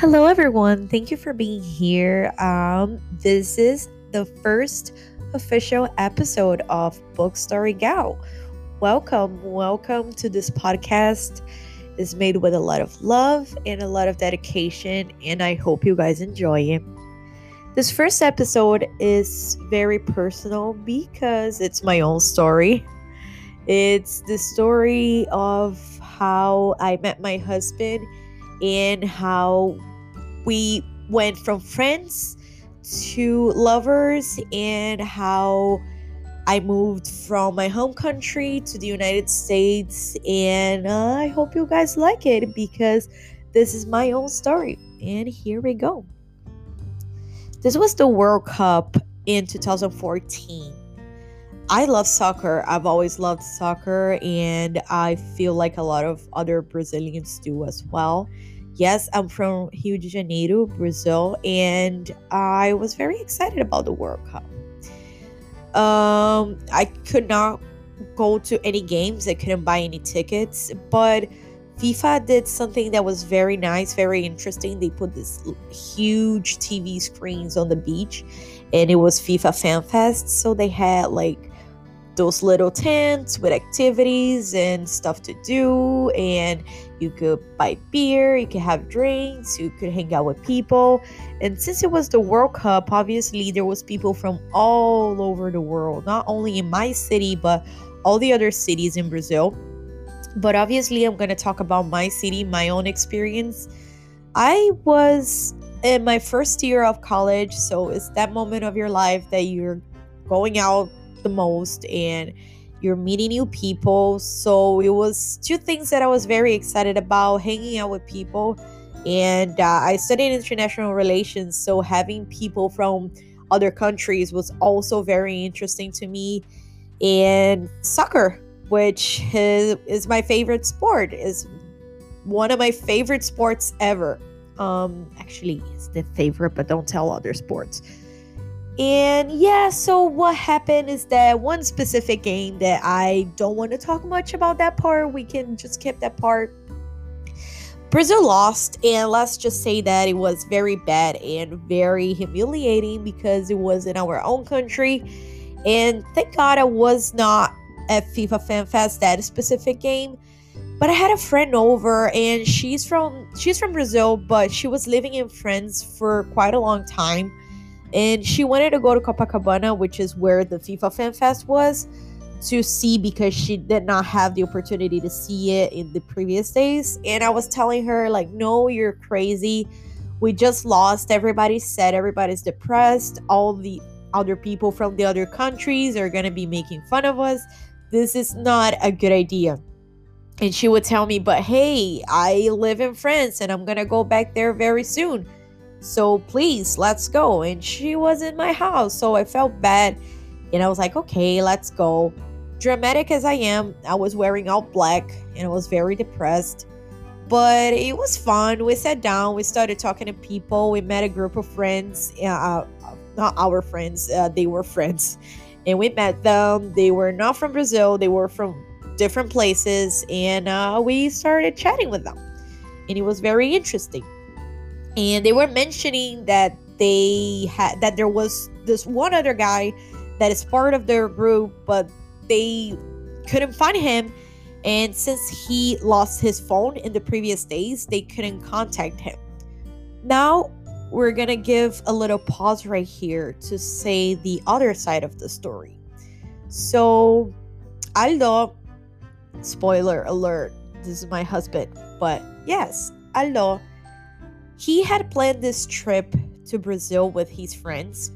Hello, everyone. Thank you for being here. Um, this is the first official episode of Book Story Gal. Welcome, welcome to this podcast. It's made with a lot of love and a lot of dedication, and I hope you guys enjoy it. This first episode is very personal because it's my own story. It's the story of how I met my husband and how we went from friends to lovers and how I moved from my home country to the United States. And uh, I hope you guys like it because this is my own story. And here we go. This was the World Cup in 2014. I love soccer. I've always loved soccer, and I feel like a lot of other Brazilians do as well. Yes, I'm from Rio de Janeiro, Brazil, and I was very excited about the World Cup. Um, I could not go to any games, I couldn't buy any tickets, but FIFA did something that was very nice, very interesting. They put this huge TV screens on the beach, and it was FIFA Fan Fest. So they had like those little tents with activities and stuff to do. And you could buy beer you could have drinks you could hang out with people. And since it was the world cup obviously there was people from all over the world not only in my city but all the other cities in brazil. But obviously i'm going to talk about my city my own experience. I was in my first year of college so it's that moment of your life that you're going out the most and you're meeting new people. So it was two things that I was very excited about hanging out with people. And uh, I studied international relations, so having people from other countries was also very interesting to me. And soccer, which is, is my favorite sport, is one of my favorite sports ever. Um, actually, it's the favorite, but don't tell other sports. And yeah, so what happened is that one specific game that I don't want to talk much about that part, we can just skip that part. Brazil lost, and let's just say that it was very bad and very humiliating because it was in our own country. And thank God I was not at FIFA Fan Fest that specific game. But I had a friend over and she's from she's from Brazil, but she was living in France for quite a long time and she wanted to go to Copacabana, which is where the FIFA Fan Fest was, to see because she did not have the opportunity to see it in the previous days. And I was telling her, like, no, you're crazy. We just lost. Everybody's sad. Everybody's depressed. All the other people from the other countries are going to be making fun of us. This is not a good idea. And she would tell me, but hey, I live in France and I'm going to go back there very soon. So please, let's go. And she was in my house. So I felt bad. And I was like, okay, let's go. Dramatic as I am, I was wearing all black and I was very depressed. But it was fun. We sat down, we started talking to people. We met a group of friends, uh, not our friends, uh, they were friends. And we met them. They were not from Brazil, they were from different places. And uh, we started chatting with them. And it was very interesting and they were mentioning that they had that there was this one other guy that is part of their group but they couldn't find him. And since he lost his phone in the previous days they couldn't contact him. Now we're gonna give a little pause right here to say the other side of the story. So aldo spoiler alert this is my husband but yes aldo he had planned this trip to Brazil with his friends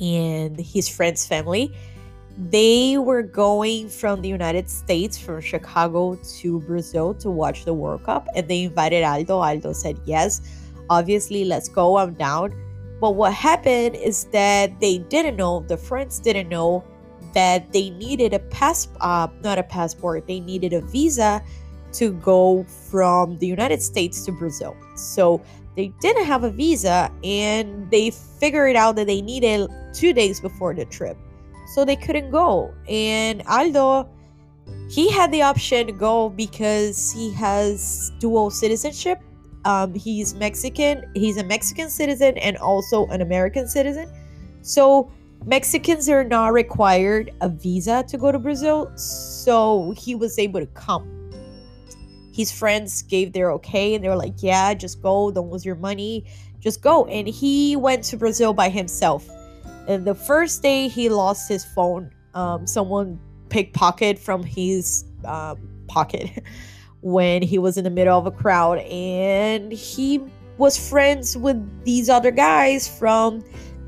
and his friends' family. They were going from the United States, from Chicago to Brazil to watch the World Cup, and they invited Aldo. Aldo said, Yes, obviously, let's go. I'm down. But what happened is that they didn't know, the friends didn't know that they needed a pass, uh, not a passport, they needed a visa to go from the United States to Brazil. So they didn't have a visa and they figured out that they needed two days before the trip. So they couldn't go. And Aldo, he had the option to go because he has dual citizenship. Um, he's Mexican. He's a Mexican citizen and also an American citizen. So Mexicans are not required a visa to go to Brazil. So he was able to come. His friends gave their okay and they were like, yeah, just go. Don't lose your money. Just go. And he went to Brazil by himself. And the first day he lost his phone, um, someone pickpocket from his um, pocket when he was in the middle of a crowd. And he was friends with these other guys from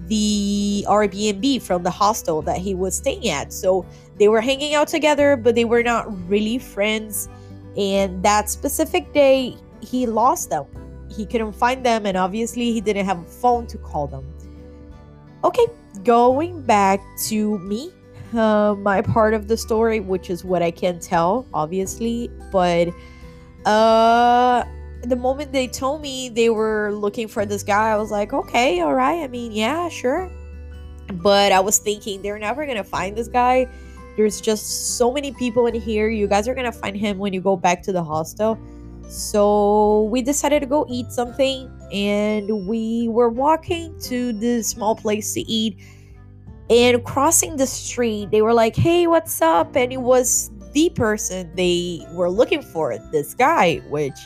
the Airbnb, from the hostel that he was staying at. So they were hanging out together, but they were not really friends and that specific day, he lost them. He couldn't find them, and obviously, he didn't have a phone to call them. Okay, going back to me, uh, my part of the story, which is what I can tell, obviously, but uh, the moment they told me they were looking for this guy, I was like, okay, all right. I mean, yeah, sure. But I was thinking they're never gonna find this guy there's just so many people in here. You guys are gonna find him when you go back to the hostel. So we decided to go eat something, and we were walking to the small place to eat. And crossing the street, they were like, "Hey, what's up?" And it was the person they were looking for, this guy, which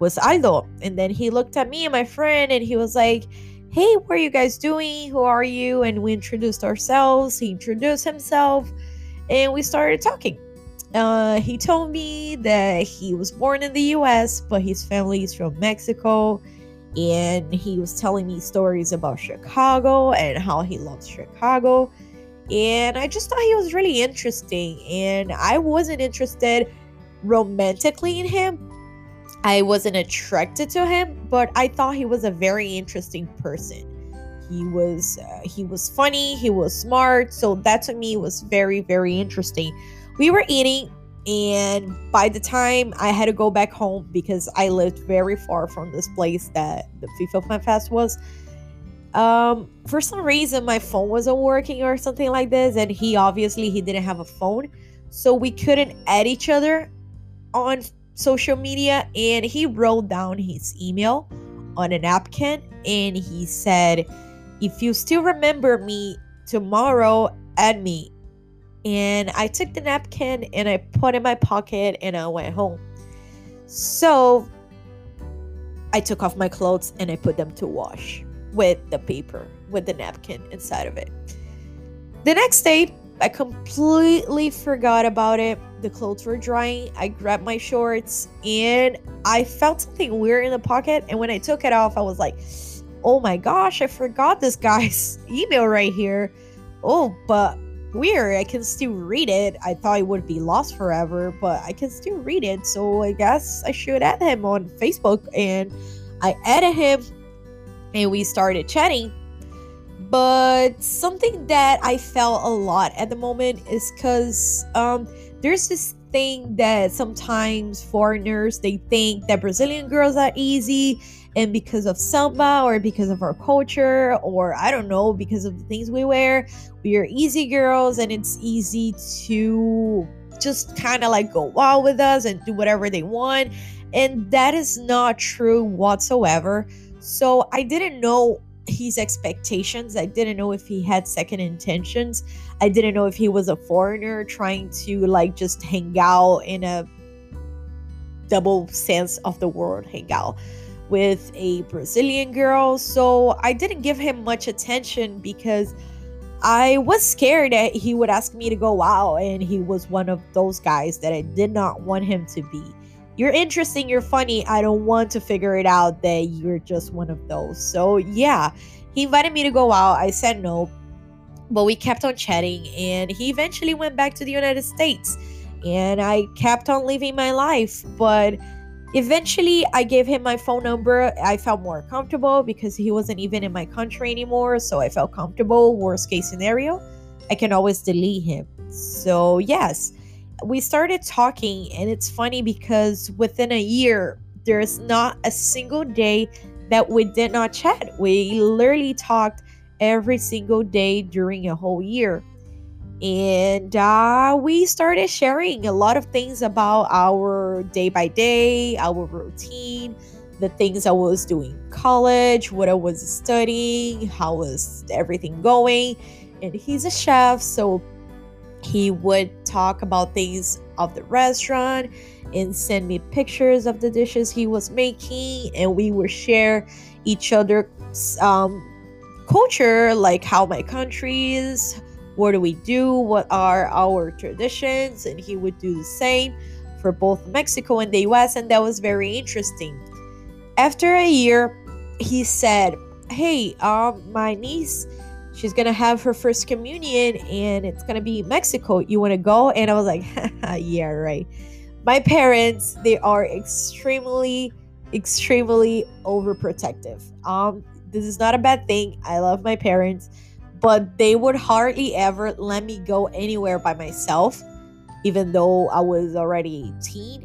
was Aldo. And then he looked at me and my friend, and he was like, "Hey, what are you guys doing? Who are you?" And we introduced ourselves. He introduced himself and we started talking. Uh, he told me that he was born in the US, but his family is from Mexico. And he was telling me stories about Chicago and how he loves Chicago. And I just thought he was really interesting. And I wasn't interested romantically in him. I wasn't attracted to him, but I thought he was a very interesting person he was uh, he was funny he was smart so that to me was very very interesting. We were eating and by the time i had to go back home because i lived very far from this place that the fifa fan fest was um for some reason my phone wasn't working or something like this and he obviously he didn't have a phone. So we couldn't add each other on social media and he wrote down his email on a napkin and he said if you still remember me tomorrow, add me. And I took the napkin and I put in my pocket and I went home. So I took off my clothes and I put them to wash with the paper, with the napkin inside of it. The next day, I completely forgot about it. The clothes were drying. I grabbed my shorts and I felt something weird in the pocket. And when I took it off, I was like, oh my gosh, I forgot this guy's email right here. Oh, but weird. I can still read it. I thought it would be lost forever, but I can still read it. So I guess I should add him on Facebook. And I added him and we started chatting. But something that I felt a lot at the moment is because um, there's this thing that sometimes foreigners they think that Brazilian girls are easy and because of samba or because of our culture or I don't know because of the things we wear we are easy girls and it's easy to just kind of like go wild with us and do whatever they want and that is not true whatsoever so I didn't know his expectations. I didn't know if he had second intentions. I didn't know if he was a foreigner trying to like just hang out in a double sense of the word hang out with a Brazilian girl. So I didn't give him much attention because I was scared that he would ask me to go out and he was one of those guys that I did not want him to be you're interesting, you're funny. I don't want to figure it out that you're just one of those. So, yeah, he invited me to go out. I said no, but we kept on chatting, and he eventually went back to the United States. And I kept on living my life, but eventually I gave him my phone number. I felt more comfortable because he wasn't even in my country anymore, so I felt comfortable. Worst case scenario, I can always delete him. So, yes we started talking, and it's funny because within a year, there's not a single day that we did not chat. We literally talked every single day during a whole year. And uh, we started sharing a lot of things about our day by day, our routine, the things I was doing college, what I was studying, how was everything going. And he's a chef, so he would talk about things of the restaurant and send me pictures of the dishes he was making and we would share each other's um, culture like how my country is what do we do? What are our traditions? And he would do the same for both mexico and the us and that was very interesting. After a year he said hey um my niece she's gonna have her first communion and it's gonna be mexico. You want to go? And i was like yeah right. My parents they are extremely extremely overprotective. Um this is not a bad thing. I love my parents but they would hardly ever let me go anywhere by myself even though i was already 18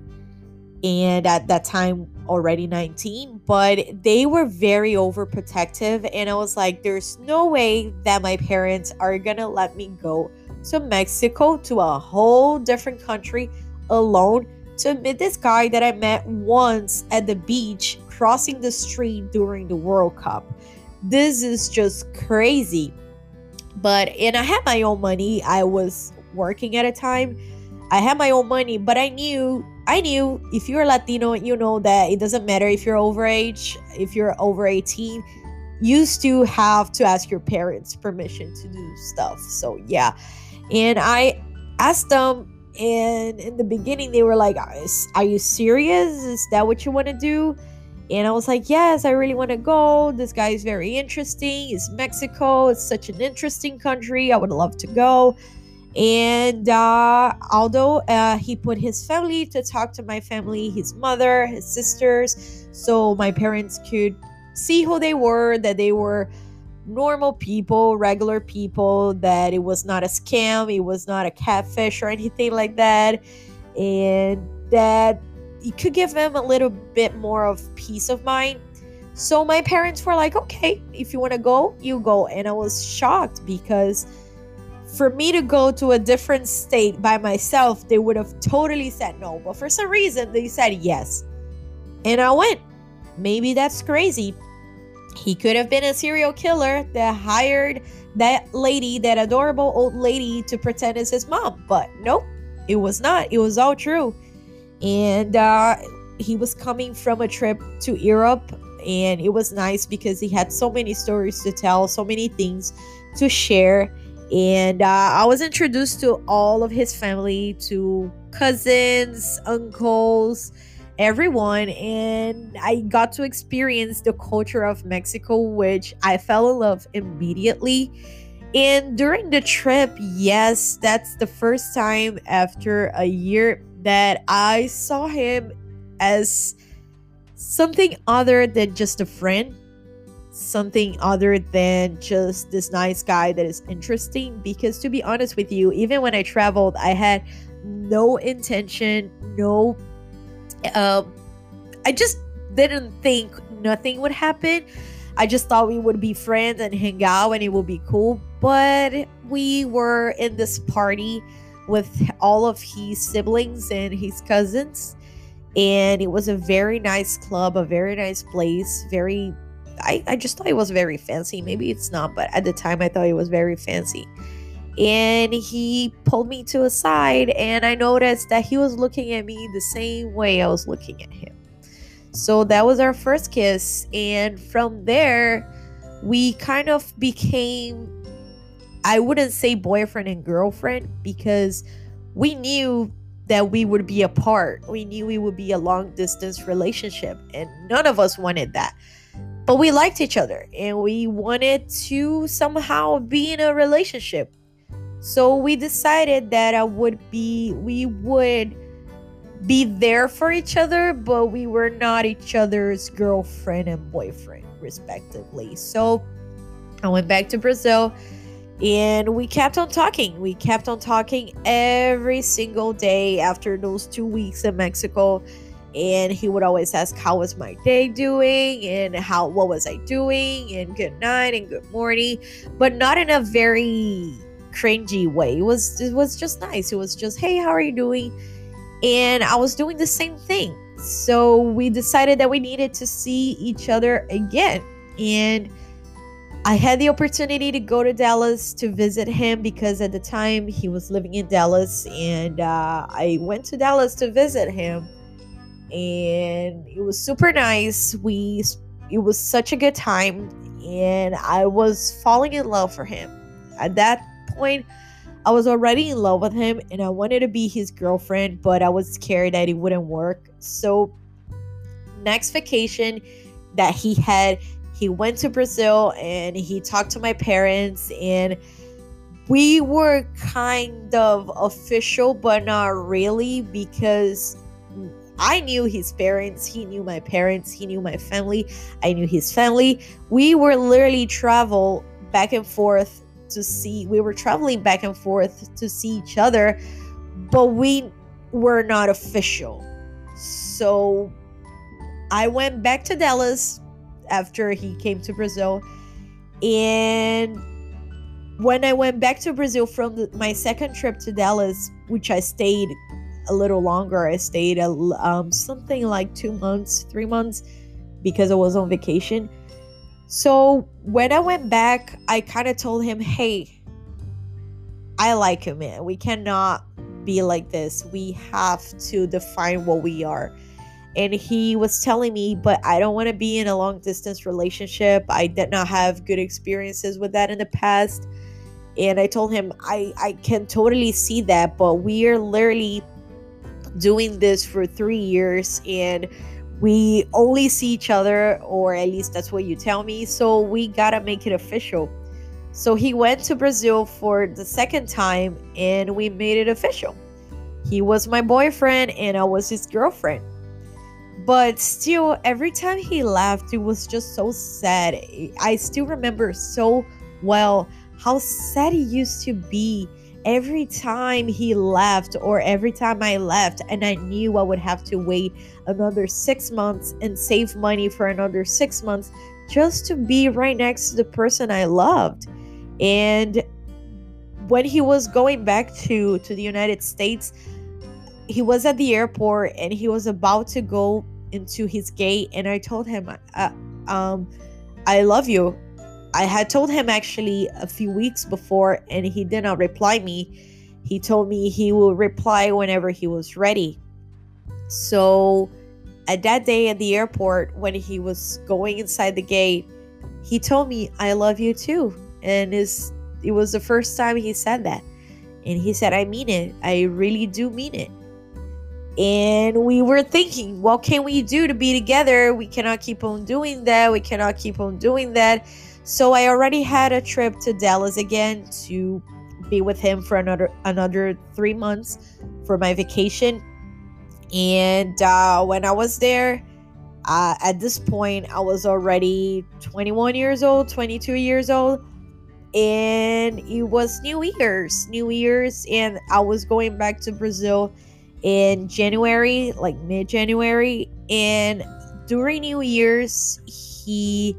and at that time already 19 but they were very overprotective and i was like there's no way that my parents are gonna let me go to mexico to a whole different country alone. To meet this guy that i met once at the beach crossing the street during the world cup. This is just crazy but and i had my own money i was working at a time i had my own money but i knew I knew if you're Latino, you know that it doesn't matter if you're over age, if you're over 18, you still have to ask your parents permission to do stuff. So yeah. And I asked them and in the beginning they were like, "Are you serious? Is that what you want to do?" And I was like, "Yes, I really want to go. This guy is very interesting. It's Mexico. It's such an interesting country. I would love to go." And uh, Aldo uh, he put his family to talk to my family, his mother, his sisters, so my parents could see who they were, that they were normal people, regular people, that it was not a scam, it was not a catfish or anything like that, and that it could give them a little bit more of peace of mind. So my parents were like, okay, if you want to go, you go. And I was shocked because for me to go to a different state by myself, they would have totally said no. But for some reason, they said yes. And I went. Maybe that's crazy. He could have been a serial killer that hired that lady, that adorable old lady, to pretend as his mom. But nope, it was not. It was all true. And uh, he was coming from a trip to Europe. And it was nice because he had so many stories to tell, so many things to share and uh, I was introduced to all of his family, to cousins, uncles, everyone, and I got to experience the culture of Mexico, which I fell in love immediately. And during the trip, yes, that's the first time after a year that I saw him as something other than just a friend something other than just this nice guy that is interesting. Because to be honest with you even when i traveled i had no intention no um i just didn't think nothing would happen. I just thought we would be friends and hang out and it would be cool. But we were in this party with all of his siblings and his cousins and it was a very nice club a very nice place very I, I just thought it was very fancy. Maybe it's not, but at the time I thought it was very fancy. And he pulled me to a side, and I noticed that he was looking at me the same way I was looking at him. So that was our first kiss. And from there, we kind of became, I wouldn't say boyfriend and girlfriend because we knew that we would be apart. We knew we would be a long distance relationship, and none of us wanted that. But we liked each other and we wanted to somehow be in a relationship. So we decided that i would be we would be there for each other but we were not each other's girlfriend and boyfriend respectively. So i went back to brazil and we kept on talking. We kept on talking every single day after those two weeks in mexico. And he would always ask how was my day doing? And how what was i doing? And good night and good morning. But not in a very cringy way. It was it was just nice. It was just hey how are you doing? And i was doing the same thing. So we decided that we needed to see each other again. And I had the opportunity to go to Dallas to visit him because at the time he was living in Dallas, and uh, I went to Dallas to visit him, and it was super nice. We it was such a good time, and I was falling in love for him. At that point, I was already in love with him, and I wanted to be his girlfriend, but I was scared that it wouldn't work. So next vacation that he had he went to Brazil and he talked to my parents and we were kind of official but not really because I knew his parents, he knew my parents, he knew my family, I knew his family. We were literally travel back and forth to see we were traveling back and forth to see each other, but we were not official. So I went back to Dallas after he came to Brazil. And when I went back to Brazil from the, my second trip to Dallas, which I stayed a little longer, I stayed a, um, something like two months, three months, because I was on vacation. So when I went back, I kind of told him, hey, I like him, man. We cannot be like this. We have to define what we are and he was telling me but i don't want to be in a long distance relationship. I did not have good experiences with that in the past. And i told him i i can totally see that but we are literally doing this for three years and we only see each other or at least that's what you tell me so we gotta make it official. So he went to brazil for the second time and we made it official. He was my boyfriend and i was his girlfriend but still every time he left it was just so sad. I still remember so well how sad he used to be every time he left or every time i left and i knew i would have to wait another six months and save money for another six months just to be right next to the person i loved. And when he was going back to to the united states he was at the airport and he was about to go into his gate and I told him, uh, um, I love you. I had told him actually a few weeks before and he did not reply me. He told me he will reply whenever he was ready. So at that day at the airport when he was going inside the gate, he told me, I love you too. And it was the first time he said that. And he said, I mean it. I really do mean it. And we were thinking, what can we do to be together? We cannot keep on doing that. We cannot keep on doing that. So I already had a trip to Dallas again to be with him for another another three months for my vacation. And uh, when I was there, uh, at this point, I was already 21 years old, 22 years old, and it was New Year's, New Year's, and I was going back to Brazil in January, like mid January. And during New Year's, he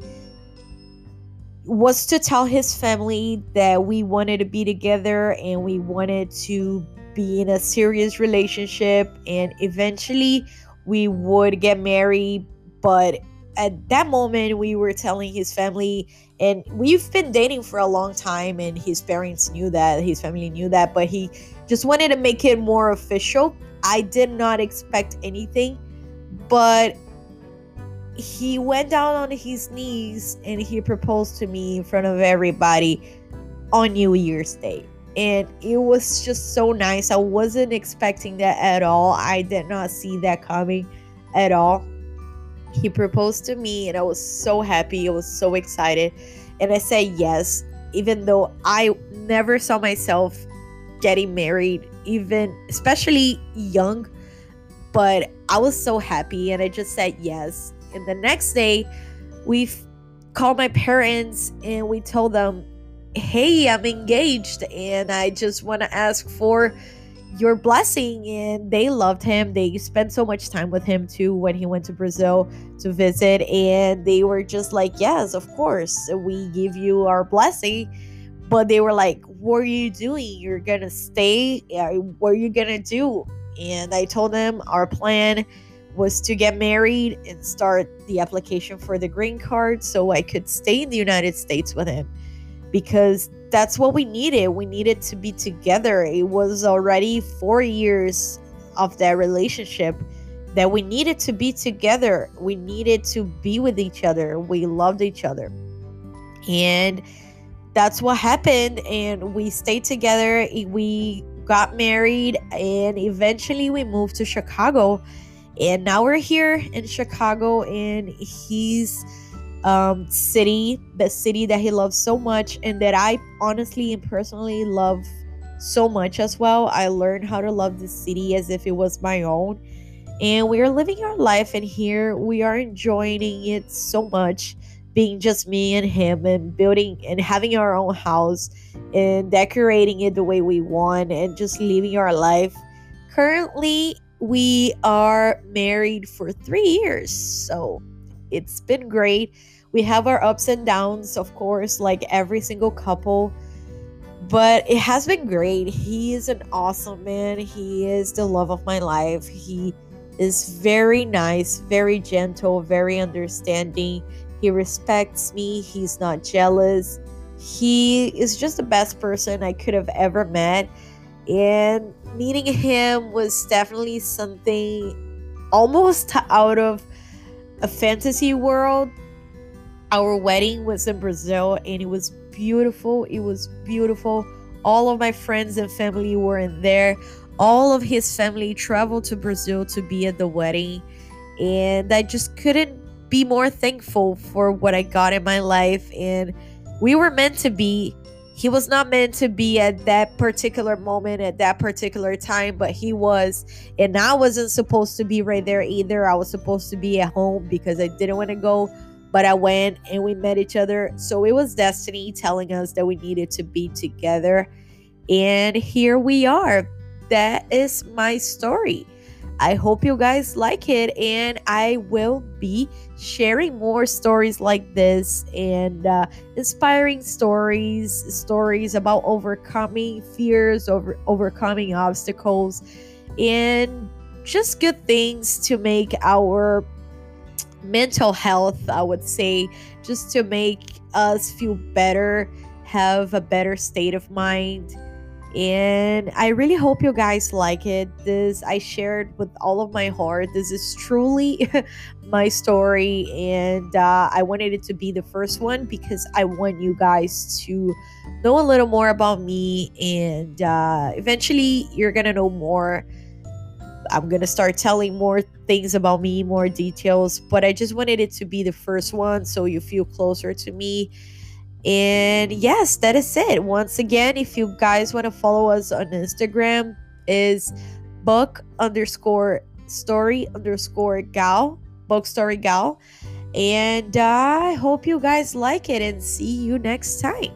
was to tell his family that we wanted to be together and we wanted to be in a serious relationship. And eventually we would get married. But at that moment we were telling his family and we've been dating for a long time and his parents knew that his family knew that but he just wanted to make it more official I did not expect anything, but he went down on his knees and he proposed to me in front of everybody on New Year's Day. And it was just so nice. I wasn't expecting that at all. I did not see that coming at all. He proposed to me and I was so happy. I was so excited. And I said yes, even though I never saw myself getting married even especially young but i was so happy and i just said yes. And the next day we called my parents and we told them hey i'm engaged and i just want to ask for your blessing. And they loved him. They spent so much time with him too when he went to brazil to visit and they were just like yes of course we give you our blessing but they were like what are you doing you're gonna stay uh, what are you gonna do and i told them our plan was to get married and start the application for the green card so I could stay in the United States with him because that's what we needed. We needed to be together. It was already four years of that relationship that we needed to be together. We needed to be with each other. We loved each other. And that's what happened. And we stayed together. We got married and eventually we moved to Chicago. And now we're here in Chicago and he's um, city, the city that he loves so much and that I honestly and personally love so much as well. I learned how to love the city as if it was my own. And we are living our life, and here we are enjoying it so much being just me and him and building and having our own house and decorating it the way we want and just living our life. Currently, we are married for three years, so it's been great. We have our ups and downs, of course, like every single couple, but it has been great. He is an awesome man. He is the love of my life. He is very nice, very gentle, very understanding. He respects me. He's not jealous. He is just the best person I could have ever met. And meeting him was definitely something almost out of a fantasy world our wedding was in Brazil and it was beautiful. It was beautiful. All of my friends and family were in there. All of his family traveled to Brazil to be at the wedding. And I just couldn't be more thankful for what I got in my life. And we were meant to be. He was not meant to be at that particular moment, at that particular time, but he was. And I wasn't supposed to be right there either. I was supposed to be at home because I didn't want to go but I went and we met each other. So it was destiny telling us that we needed to be together. And here we are. That is my story. I hope you guys like it, and I will be sharing more stories like this and uh, inspiring stories, stories about overcoming fears, over overcoming obstacles, and just good things to make our mental health, I would say, just to make us feel better, have a better state of mind. And I really hope you guys like it. This I shared with all of my heart. This is truly my story, and uh, I wanted it to be the first one because I want you guys to know a little more about me, and uh, eventually you're gonna know more I'm gonna start telling more things about me, more details, but I just wanted it to be the first one so you feel closer to me. And yes, that is it. Once again, if you guys want to follow us on Instagram, is book underscore story underscore gal, book story gal. And uh, I hope you guys like it and see you next time.